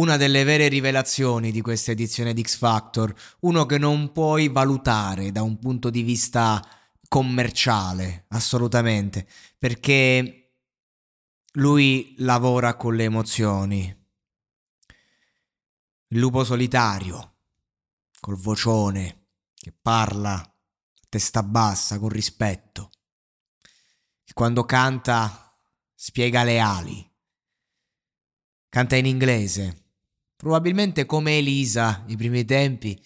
Una delle vere rivelazioni di questa edizione di X Factor, uno che non puoi valutare da un punto di vista commerciale, assolutamente, perché lui lavora con le emozioni. Il lupo solitario, col vocione, che parla a testa bassa, con rispetto, che quando canta spiega le ali. Canta in inglese, probabilmente come Elisa i primi tempi,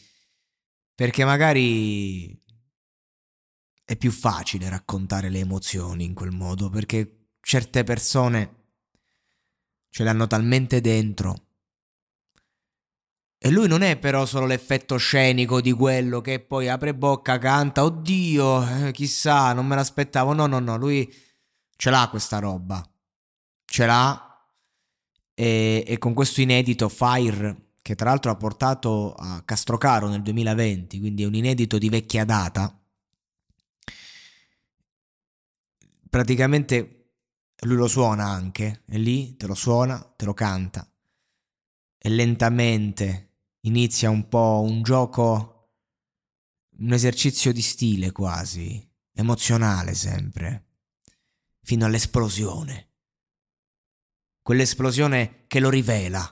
perché magari è più facile raccontare le emozioni in quel modo, perché certe persone ce le hanno talmente dentro. E lui non è però solo l'effetto scenico di quello che poi apre bocca, canta, oddio, eh, chissà, non me l'aspettavo. No, no, no, lui ce l'ha questa roba. Ce l'ha e, e con questo inedito Fire che tra l'altro ha portato a Castrocaro nel 2020, quindi è un inedito di vecchia data. Praticamente lui lo suona anche, è lì, te lo suona, te lo canta. E lentamente inizia un po' un gioco, un esercizio di stile quasi, emozionale sempre, fino all'esplosione quell'esplosione che lo rivela,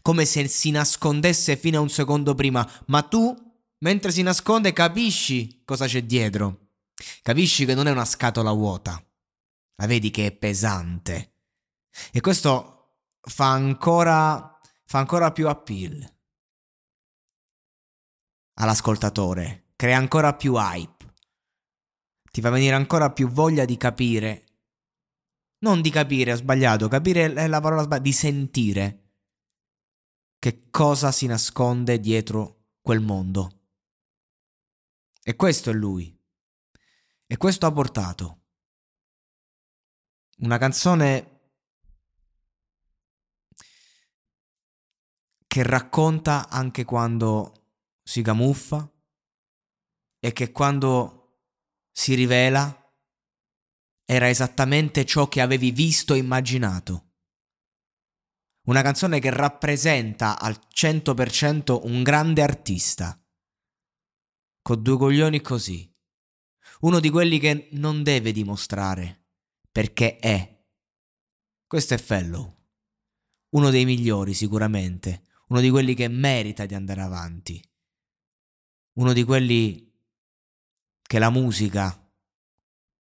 come se si nascondesse fino a un secondo prima, ma tu, mentre si nasconde, capisci cosa c'è dietro. Capisci che non è una scatola vuota, la vedi che è pesante. E questo fa ancora, fa ancora più appeal all'ascoltatore, crea ancora più hype, ti fa venire ancora più voglia di capire non di capire, ho sbagliato, capire è la parola sbagliata, di sentire che cosa si nasconde dietro quel mondo. E questo è lui. E questo ha portato. Una canzone che racconta anche quando si camuffa e che quando si rivela era esattamente ciò che avevi visto e immaginato. Una canzone che rappresenta al 100% un grande artista. Con due coglioni così. Uno di quelli che non deve dimostrare, perché è. Questo è Fellow. Uno dei migliori sicuramente. Uno di quelli che merita di andare avanti. Uno di quelli che la musica